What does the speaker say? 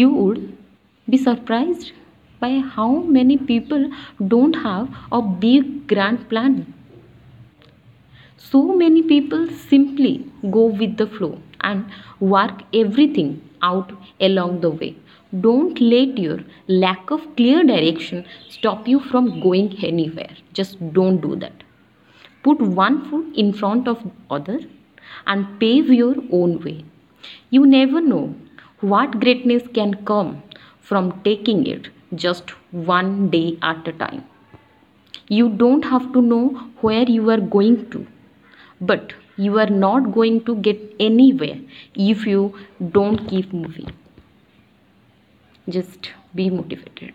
you would be surprised by how many people don't have a big grand plan. So many people simply go with the flow and work everything out along the way. Don't let your lack of clear direction stop you from going anywhere. Just don't do that. Put one foot in front of other and pave your own way. You never know what greatness can come from taking it just one day at a time? You don't have to know where you are going to but you are not going to get anywhere if you don't keep moving. Just be motivated